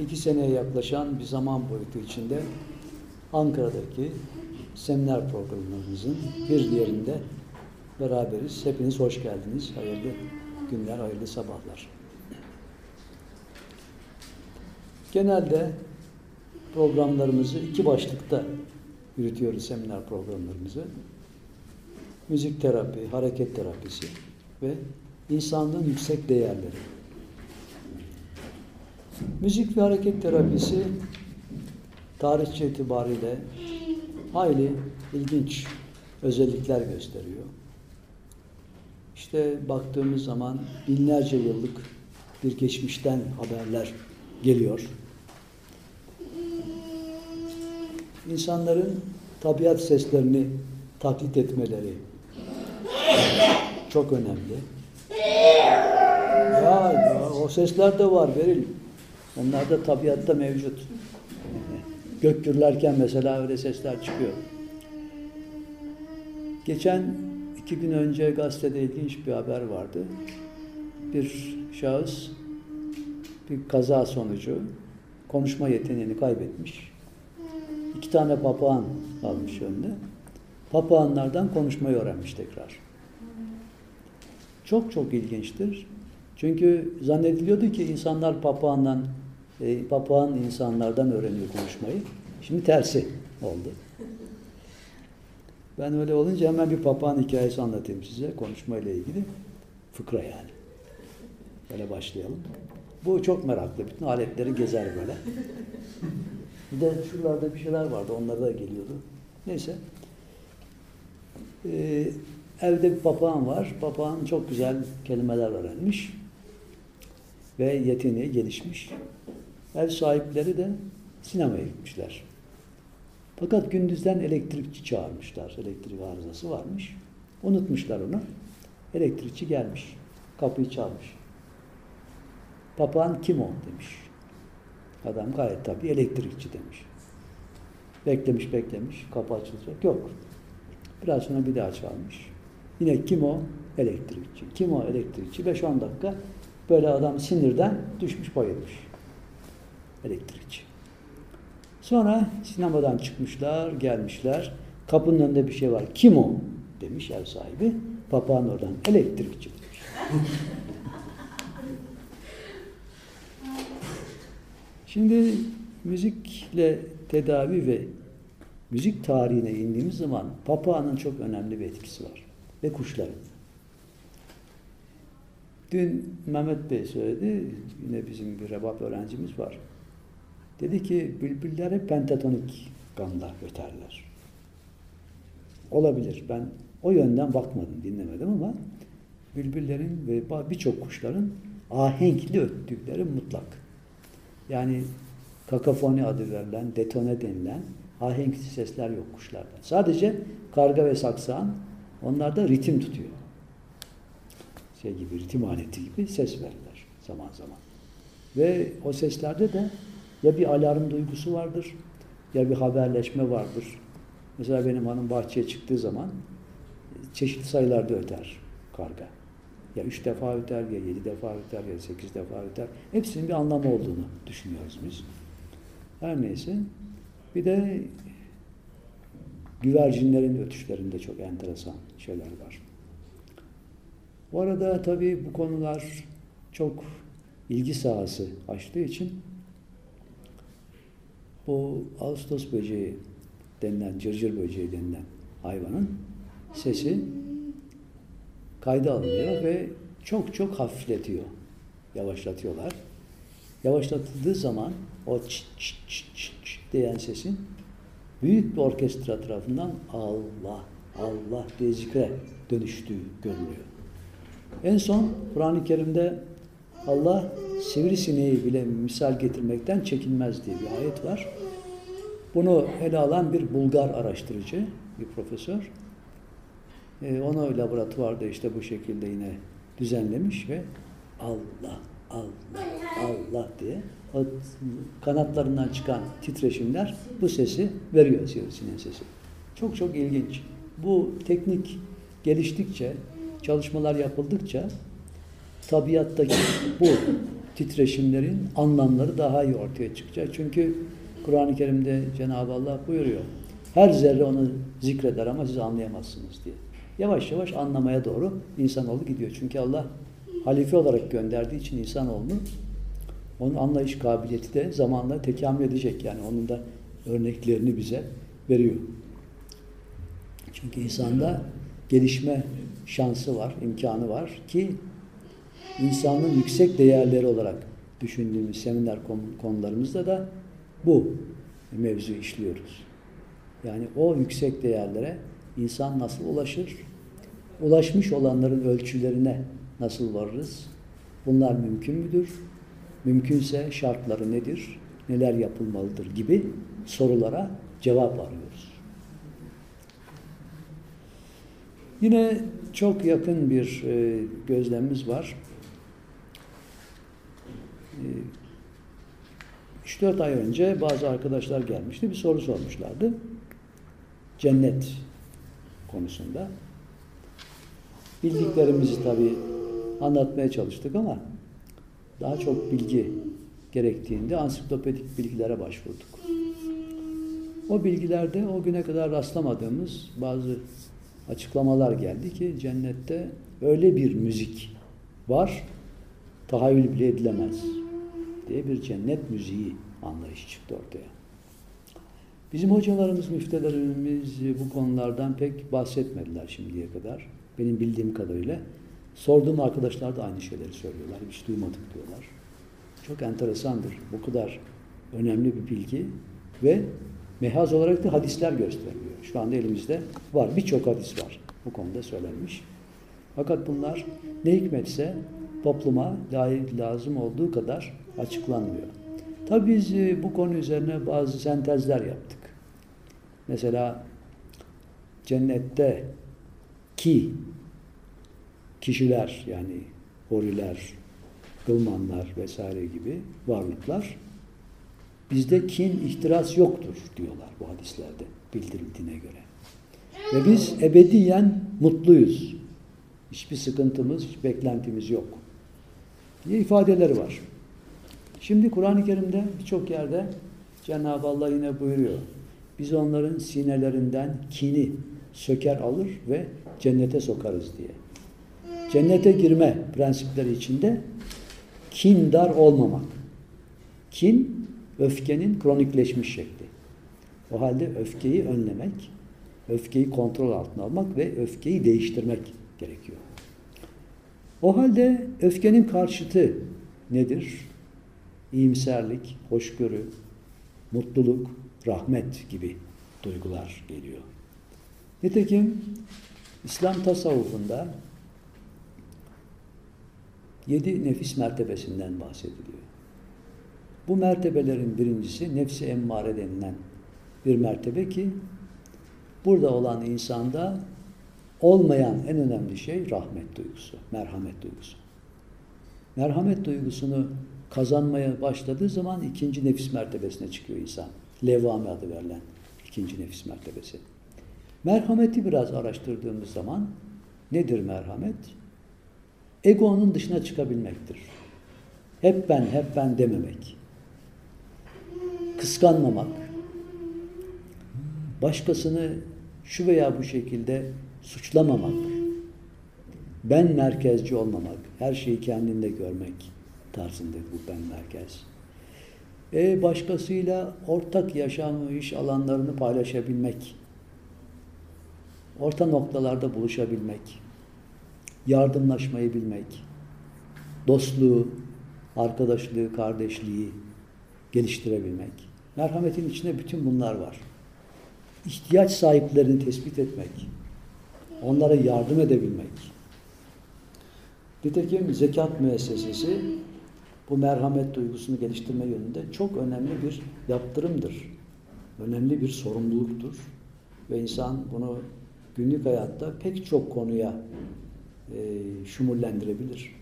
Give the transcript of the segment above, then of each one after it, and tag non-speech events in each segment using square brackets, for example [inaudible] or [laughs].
iki seneye yaklaşan bir zaman boyutu içinde Ankara'daki seminer programlarımızın bir diğerinde beraberiz. Hepiniz hoş geldiniz. Hayırlı günler, hayırlı sabahlar. Genelde programlarımızı iki başlıkta yürütüyoruz seminer programlarımızı. Müzik terapi, hareket terapisi ve insanlığın yüksek değerleri. Müzik ve hareket terapisi tarihçi itibariyle hayli ilginç özellikler gösteriyor. İşte baktığımız zaman binlerce yıllık bir geçmişten haberler geliyor. İnsanların tabiat seslerini taklit etmeleri çok önemli. Ya, ya o sesler de var Beril. Onlar da tabiatta mevcut. Gök gürlerken mesela öyle sesler çıkıyor. Geçen iki gün önce gazetede ilginç bir haber vardı. Bir şahıs bir kaza sonucu konuşma yeteneğini kaybetmiş. İki tane papağan almış önüne. Papağanlardan konuşmayı öğrenmiş tekrar. Çok çok ilginçtir. Çünkü zannediliyordu ki insanlar papağandan, e, papağan insanlardan öğreniyor konuşmayı. Şimdi tersi oldu. Ben öyle olunca hemen bir papağan hikayesi anlatayım size konuşmayla ilgili. Fıkra yani. Böyle başlayalım. Bu çok meraklı. Bütün aletleri gezer böyle. Bir de şuralarda bir şeyler vardı. Onlar da geliyordu. Neyse. Ee, evde bir papağan var. Papağan çok güzel kelimeler öğrenmiş. Ve yeteneği gelişmiş. Ev sahipleri de sinemaya gitmişler. Fakat gündüzden elektrikçi çağırmışlar. Elektrik arızası varmış. Unutmuşlar onu. Elektrikçi gelmiş. Kapıyı çalmış. Papağan kim o demiş. Adam gayet tabii elektrikçi demiş. Beklemiş beklemiş. Kapı açılacak. Yok. Biraz sonra bir daha çalmış. Yine kim o? Elektrikçi. Kim o? Elektrikçi. 5-10 dakika böyle adam sinirden düşmüş bayılmış. Elektrikçi. Sonra sinemadan çıkmışlar, gelmişler. Kapının önünde bir şey var. Kim o? Demiş ev sahibi. Papağan oradan elektrikçi demiş. Şimdi müzikle tedavi ve müzik tarihine indiğimiz zaman papağanın çok önemli bir etkisi var. Ve kuşların. Dün Mehmet Bey söyledi, yine bizim bir rebap öğrencimiz var. Dedi ki bülbüller hep pentatonik gamda öterler. Olabilir. Ben o yönden bakmadım, dinlemedim ama bülbüllerin ve birçok kuşların ahenkli öttükleri mutlak. Yani kakafoni adı verilen, detone denilen ahenkli sesler yok kuşlarda. Sadece karga ve saksağın onlarda ritim tutuyor. Şey gibi, ritim aleti gibi ses verirler zaman zaman. Ve o seslerde de ya bir alarm duygusu vardır, ya bir haberleşme vardır. Mesela benim hanım bahçeye çıktığı zaman çeşitli sayılarda öter karga. Ya üç defa öter, ya yedi defa öter, ya sekiz defa öter. Hepsinin bir anlamı olduğunu düşünüyoruz biz. Her neyse. Bir de güvercinlerin ötüşlerinde çok enteresan şeyler var. Bu arada tabii bu konular çok ilgi sahası açtığı için bu Ağustos böceği denilen, cırcır böceği denilen hayvanın sesi kayda alınıyor ve çok çok hafifletiyor. Yavaşlatıyorlar. Yavaşlatıldığı zaman o çıt çıt çıt çıt çıt diyen sesin büyük bir orkestra tarafından Allah, Allah diye zikre dönüştüğü görülüyor. En son Kur'an-ı Kerim'de Allah sivrisineği bile misal getirmekten çekinmez diye bir ayet var. Bunu ele alan bir Bulgar araştırıcı, bir profesör. E, onu laboratuvarda işte bu şekilde yine düzenlemiş ve Allah, Allah, Allah diye o kanatlarından çıkan titreşimler bu sesi veriyor sivrisineğin sesi. Çok çok ilginç. Bu teknik geliştikçe, çalışmalar yapıldıkça tabiattaki bu titreşimlerin anlamları daha iyi ortaya çıkacak. Çünkü Kur'an-ı Kerim'de Cenab-ı Allah buyuruyor. Her zerre onu zikreder ama siz anlayamazsınız diye. Yavaş yavaş anlamaya doğru insanoğlu gidiyor. Çünkü Allah halife olarak gönderdiği için insanoğlunu onun anlayış kabiliyeti de zamanla tekamül edecek. Yani onun da örneklerini bize veriyor. Çünkü insanda gelişme şansı var, imkanı var ki insanın yüksek değerleri olarak düşündüğümüz seminer konularımızda da bu mevzu işliyoruz. Yani o yüksek değerlere insan nasıl ulaşır? Ulaşmış olanların ölçülerine nasıl varırız? Bunlar mümkün müdür? Mümkünse şartları nedir? Neler yapılmalıdır gibi sorulara cevap arıyoruz. Yine çok yakın bir e, gözlemimiz var. E, 3-4 ay önce bazı arkadaşlar gelmişti. Bir soru sormuşlardı. Cennet konusunda. Bildiklerimizi tabii anlatmaya çalıştık ama daha çok bilgi gerektiğinde ansiklopedik bilgilere başvurduk. O bilgilerde o güne kadar rastlamadığımız bazı açıklamalar geldi ki cennette öyle bir müzik var, tahayyül bile edilemez diye bir cennet müziği anlayışı çıktı ortaya. Bizim hocalarımız, müftelerimiz bu konulardan pek bahsetmediler şimdiye kadar. Benim bildiğim kadarıyla. Sorduğum arkadaşlar da aynı şeyleri söylüyorlar. Hiç duymadık diyorlar. Çok enteresandır. Bu kadar önemli bir bilgi ve mehaz olarak da hadisler gösteriliyor. Şu anda elimizde var. Birçok hadis var. Bu konuda söylenmiş. Fakat bunlar ne hikmetse topluma lazım olduğu kadar açıklanmıyor. Tabi biz e, bu konu üzerine bazı sentezler yaptık. Mesela cennette ki kişiler yani horiler, kılmanlar vesaire gibi varlıklar bizde kin, ihtiras yoktur diyorlar bu hadislerde bildirildiğine göre. Ve biz ebediyen mutluyuz. Hiçbir sıkıntımız, hiç beklentimiz yok. diye ifadeleri var. Şimdi Kur'an-ı Kerim'de birçok yerde Cenab-ı Allah yine buyuruyor. Biz onların sinelerinden kini söker alır ve cennete sokarız diye. Cennete girme prensipleri içinde kindar olmamak. Kin, öfkenin kronikleşmiş şekli. O halde öfkeyi önlemek, öfkeyi kontrol altına almak ve öfkeyi değiştirmek gerekiyor. O halde öfkenin karşıtı nedir? İyimserlik, hoşgörü, mutluluk, rahmet gibi duygular geliyor. Nitekim İslam tasavvufunda yedi nefis mertebesinden bahsediliyor. Bu mertebelerin birincisi nefsi emmare denilen bir mertebe ki burada olan insanda olmayan en önemli şey rahmet duygusu, merhamet duygusu. Merhamet duygusunu kazanmaya başladığı zaman ikinci nefis mertebesine çıkıyor insan. Levvame adı verilen ikinci nefis mertebesi. Merhameti biraz araştırdığımız zaman nedir merhamet? Egonun dışına çıkabilmektir. Hep ben, hep ben dememek. Kıskanmamak. Başkasını şu veya bu şekilde suçlamamak. Ben merkezci olmamak. Her şeyi kendinde görmek tarzında bu ben merkez. E başkasıyla ortak yaşam, iş alanlarını paylaşabilmek. Orta noktalarda buluşabilmek. Yardımlaşmayı bilmek. Dostluğu, arkadaşlığı, kardeşliği geliştirebilmek. Merhametin içinde bütün bunlar var. İhtiyaç sahiplerini tespit etmek. Onlara yardım edebilmek. Nitekim zekat müessesesi bu merhamet duygusunu geliştirme yönünde çok önemli bir yaptırımdır. Önemli bir sorumluluktur. Ve insan bunu günlük hayatta pek çok konuya e, şumullendirebilir.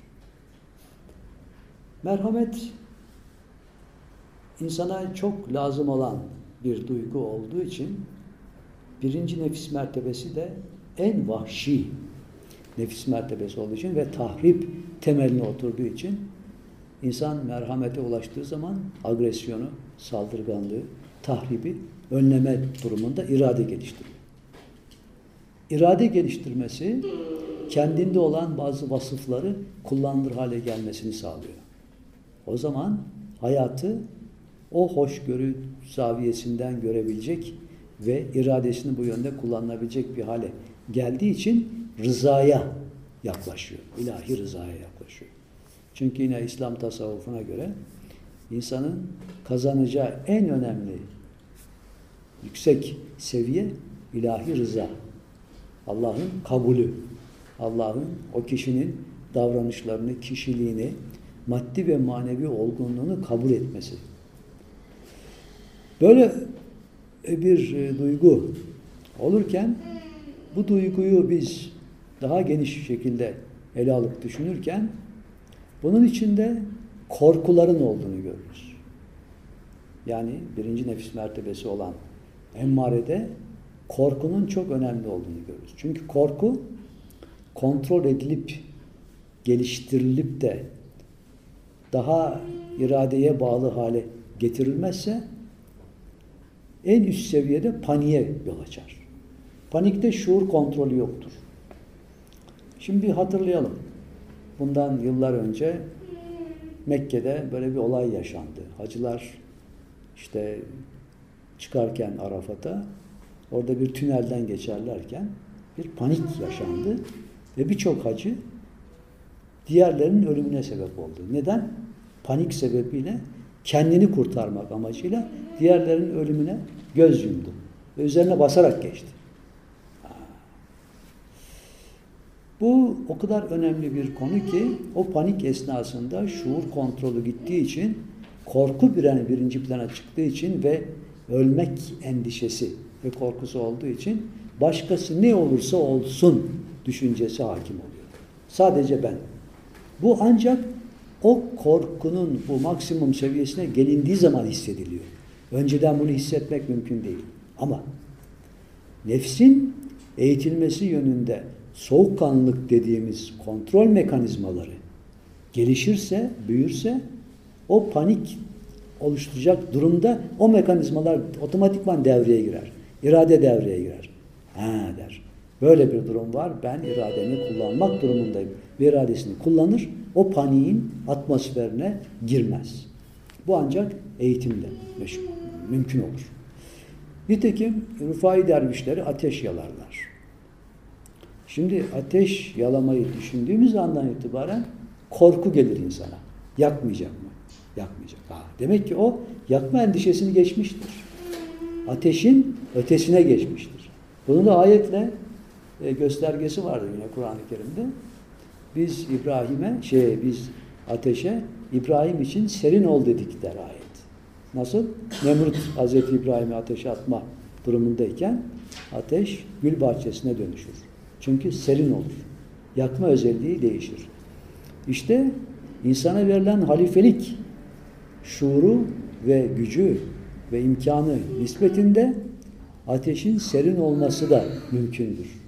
Merhamet insana çok lazım olan bir duygu olduğu için birinci nefis mertebesi de en vahşi nefis mertebesi olduğu için ve tahrip temeline oturduğu için insan merhamete ulaştığı zaman agresyonu, saldırganlığı, tahribi önleme durumunda irade geliştiriyor. İrade geliştirmesi kendinde olan bazı vasıfları kullanılır hale gelmesini sağlıyor. O zaman hayatı o hoşgörü zaviyesinden görebilecek ve iradesini bu yönde kullanabilecek bir hale geldiği için rızaya yaklaşıyor. İlahi rızaya yaklaşıyor. Çünkü yine İslam tasavvufuna göre insanın kazanacağı en önemli yüksek seviye ilahi rıza. Allah'ın kabulü. Allah'ın o kişinin davranışlarını, kişiliğini, maddi ve manevi olgunluğunu kabul etmesi. Böyle bir e, duygu olurken bu duyguyu biz daha geniş şekilde ele alıp düşünürken bunun içinde korkuların olduğunu görürüz. Yani birinci nefis mertebesi olan emmarede korkunun çok önemli olduğunu görürüz. Çünkü korku kontrol edilip geliştirilip de daha iradeye bağlı hale getirilmezse en üst seviyede paniğe yol açar. Panikte şuur kontrolü yoktur. Şimdi bir hatırlayalım. Bundan yıllar önce Mekke'de böyle bir olay yaşandı. Hacılar işte çıkarken Arafat'a orada bir tünelden geçerlerken bir panik yaşandı ve birçok hacı diğerlerinin ölümüne sebep oldu. Neden? Panik sebebiyle kendini kurtarmak amacıyla diğerlerinin ölümüne göz yumdu ve üzerine basarak geçti. Bu o kadar önemli bir konu ki o panik esnasında şuur kontrolü gittiği için korku bir yani birinci plana çıktığı için ve ölmek endişesi ve korkusu olduğu için başkası ne olursa olsun düşüncesi hakim oluyor. Sadece ben. Bu ancak o korkunun bu maksimum seviyesine gelindiği zaman hissediliyor. Önceden bunu hissetmek mümkün değil. Ama nefsin eğitilmesi yönünde soğukkanlılık dediğimiz kontrol mekanizmaları gelişirse, büyürse o panik oluşturacak durumda o mekanizmalar otomatikman devreye girer. İrade devreye girer. Ha der. Böyle bir durum var. Ben irademi kullanmak durumundayım. Ve iradesini kullanır. O paniğin atmosferine girmez. Bu ancak eğitimle mümkün olur. Nitekim Rufai dervişleri ateş yalarlar. Şimdi ateş yalamayı düşündüğümüz andan itibaren korku gelir insana. Yakmayacak mı? Yakmayacak. Ha, demek ki o yakma endişesini geçmiştir. Ateşin ötesine geçmiştir. Bunun da ayetle e, göstergesi vardır yine Kur'an-ı Kerim'de. Biz İbrahim'e, şey biz ateşe İbrahim için serin ol dedik der ayet. Nasıl? Nemrut [laughs] Hazreti İbrahim'i ateşe atma durumundayken ateş gül bahçesine dönüşür. Çünkü serin olur. Yakma özelliği değişir. İşte insana verilen halifelik şuuru ve gücü ve imkanı nispetinde ateşin serin olması da mümkündür.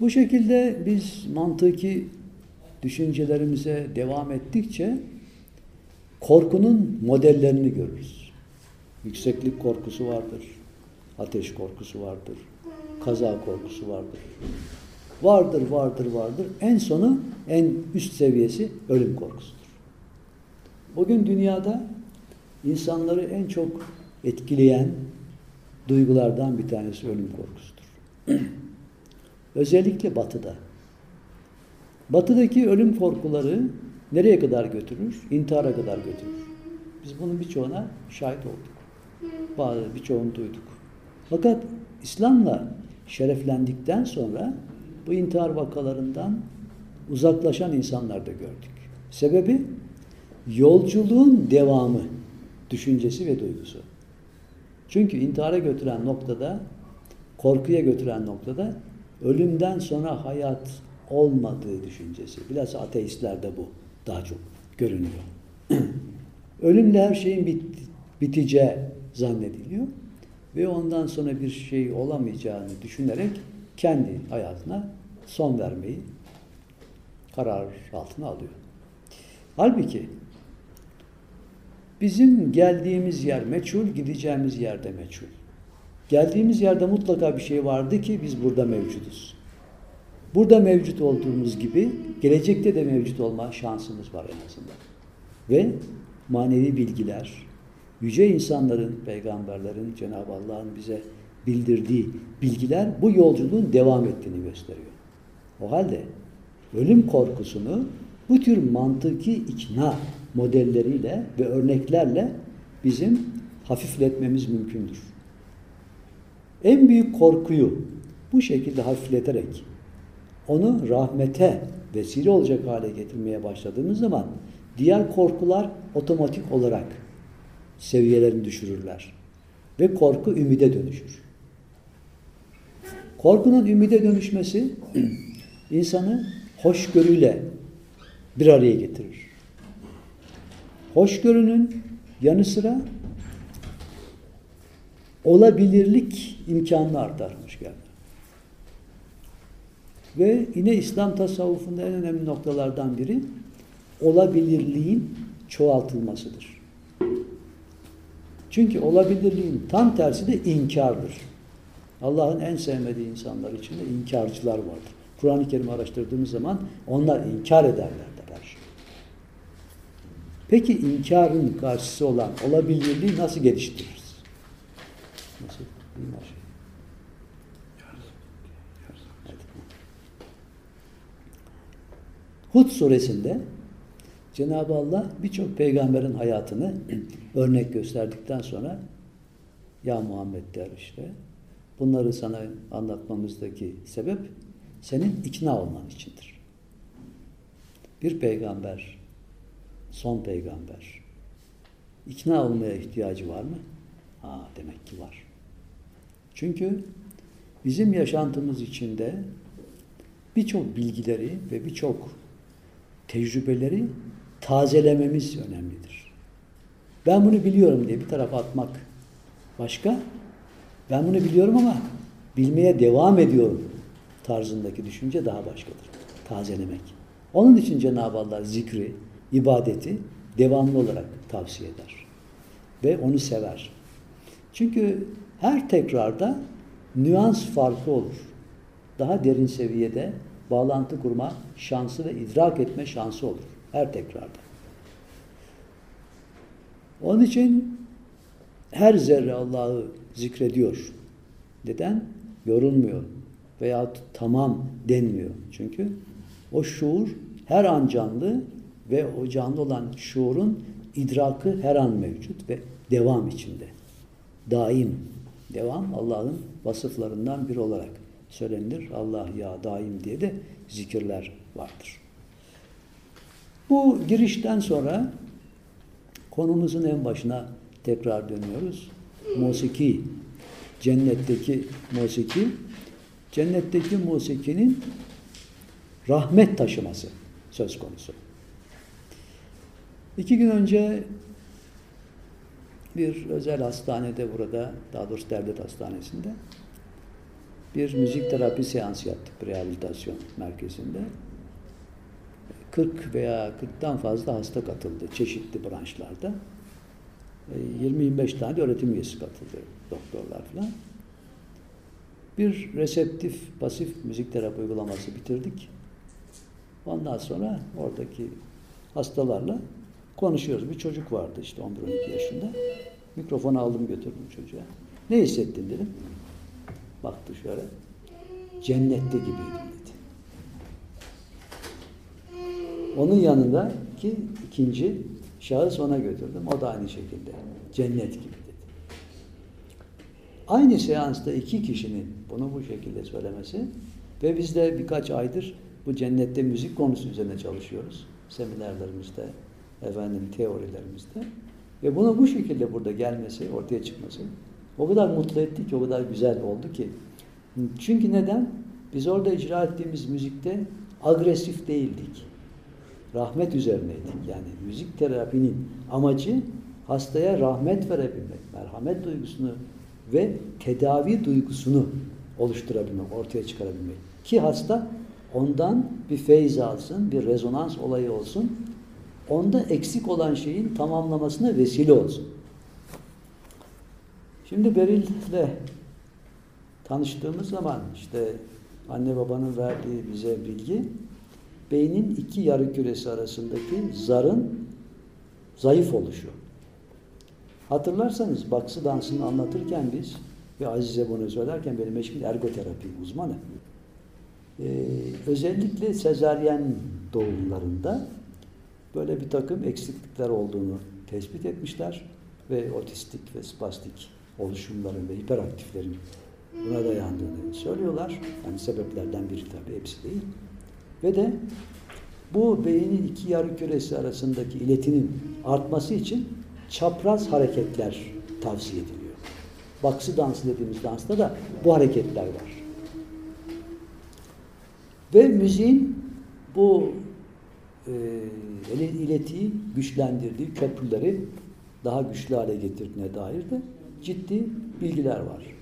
Bu şekilde biz mantıki düşüncelerimize devam ettikçe korkunun modellerini görürüz. Yükseklik korkusu vardır. Ateş korkusu vardır. Kaza korkusu vardır. Vardır, vardır, vardır. En sonu, en üst seviyesi ölüm korkusudur. Bugün dünyada insanları en çok etkileyen duygulardan bir tanesi ölüm korkusudur. [clears throat] Özellikle batıda. Batıdaki ölüm korkuları nereye kadar götürür? İntihara kadar götürür. Biz bunun birçoğuna şahit olduk. Bazı birçoğunu duyduk. Fakat İslam'la şereflendikten sonra bu intihar vakalarından uzaklaşan insanlar da gördük. Sebebi yolculuğun devamı, düşüncesi ve duygusu. Çünkü intihara götüren noktada, korkuya götüren noktada ölümden sonra hayat olmadığı düşüncesi. Biraz ateistlerde bu daha çok görünüyor. [clears throat] Ölümle her şeyin bit biteceği zannediliyor ve ondan sonra bir şey olamayacağını düşünerek kendi hayatına son vermeyi karar altına alıyor. Halbuki bizim geldiğimiz yer meçhul, gideceğimiz yerde meçhul. Geldiğimiz yerde mutlaka bir şey vardı ki biz burada mevcuduz. Burada mevcut olduğumuz gibi gelecekte de mevcut olma şansımız var en azından. Ve manevi bilgiler, yüce insanların, peygamberlerin, Cenab-ı Allah'ın bize bildirdiği bilgiler bu yolculuğun devam ettiğini gösteriyor. O halde ölüm korkusunu bu tür mantıki ikna modelleriyle ve örneklerle bizim hafifletmemiz mümkündür. En büyük korkuyu bu şekilde hafifleterek onu rahmete vesile olacak hale getirmeye başladığımız zaman diğer korkular otomatik olarak seviyelerini düşürürler. Ve korku ümide dönüşür. Korkunun ümide dönüşmesi [clears throat] insanı hoşgörüyle bir araya getirir. Hoşgörünün yanı sıra olabilirlik imkanını artarmış geldi. Ve yine İslam tasavvufunda en önemli noktalardan biri olabilirliğin çoğaltılmasıdır. Çünkü olabilirliğin tam tersi de inkardır. Allah'ın en sevmediği insanlar içinde inkarcılar vardır. Kur'an-ı Kerim'i araştırdığımız zaman onlar inkar ederler de her şeyi. Peki inkarın karşısı olan olabilirliği nasıl geliştiririz? Şey? Hud suresinde Cenab-ı Allah birçok peygamberin hayatını örnek gösterdikten sonra ya Muhammed der işte bunları sana anlatmamızdaki sebep senin ikna olman içindir. Bir peygamber, son peygamber ikna olmaya ihtiyacı var mı? Ha demek ki var. Çünkü bizim yaşantımız içinde birçok bilgileri ve birçok tecrübeleri tazelememiz önemlidir. Ben bunu biliyorum diye bir tarafa atmak başka. Ben bunu biliyorum ama bilmeye devam ediyorum tarzındaki düşünce daha başkadır. Tazelemek. Onun için Cenab-ı Allah zikri, ibadeti devamlı olarak tavsiye eder. Ve onu sever. Çünkü her tekrarda nüans farkı olur. Daha derin seviyede bağlantı kurma şansı ve idrak etme şansı olur. Her tekrarda. Onun için her zerre Allah'ı zikrediyor. Neden? Yorulmuyor. Veya tamam denmiyor. Çünkü o şuur her an canlı ve o canlı olan şuurun idrakı her an mevcut ve devam içinde. Daim. Devam Allah'ın vasıflarından biri olarak söylenir. Allah ya daim diye de zikirler vardır. Bu girişten sonra konumuzun en başına tekrar dönüyoruz. Musiki, cennetteki musiki, cennetteki musikinin rahmet taşıması söz konusu. İki gün önce bir özel hastanede burada, daha doğrusu devlet hastanesinde bir müzik terapi seansı yaptık rehabilitasyon merkezinde. 40 veya 40'tan fazla hasta katıldı çeşitli branşlarda. 20-25 e, tane öğretim üyesi katıldı, doktorlar falan. Bir reseptif, pasif müzik terapi uygulaması bitirdik. Ondan sonra oradaki hastalarla konuşuyoruz. Bir çocuk vardı işte 11-12 yaşında. Mikrofonu aldım götürdüm çocuğa. Ne hissettin dedim. Baktı şöyle. Cennette gibiydim dedi. Onun yanında ki ikinci şahıs ona götürdüm. O da aynı şekilde. Cennet gibi dedi. Aynı seansta iki kişinin bunu bu şekilde söylemesi ve biz de birkaç aydır bu cennette müzik konusu üzerine çalışıyoruz. Seminerlerimizde, efendim teorilerimizde. Ve bunu bu şekilde burada gelmesi, ortaya çıkması o kadar mutlu etti ki, o kadar güzel oldu ki. Çünkü neden? Biz orada icra ettiğimiz müzikte agresif değildik. Rahmet üzerineydik. Yani müzik terapinin amacı hastaya rahmet verebilmek, merhamet duygusunu ve tedavi duygusunu oluşturabilmek, ortaya çıkarabilmek. Ki hasta ondan bir feyz alsın, bir rezonans olayı olsun. Onda eksik olan şeyin tamamlamasına vesile olsun. Şimdi Beril'le tanıştığımız zaman işte anne babanın verdiği bize bilgi beynin iki yarı küresi arasındaki zarın zayıf oluşu. Hatırlarsanız baksı dansını anlatırken biz ve Azize bunu söylerken benim eşim ergoterapi uzmanı. Ee, özellikle sezaryen doğumlarında böyle bir takım eksiklikler olduğunu tespit etmişler ve otistik ve spastik oluşumların ve hiperaktiflerin buna dayandığını söylüyorlar. Yani sebeplerden biri tabii hepsi değil. Ve de bu beynin iki yarı küresi arasındaki iletinin artması için çapraz hareketler tavsiye ediliyor. Baksı dansı dediğimiz dansta da bu hareketler var. Ve müziğin bu e, iletiyi güçlendirdiği köprüleri daha güçlü hale getirdiğine dair de ciddi bilgiler var.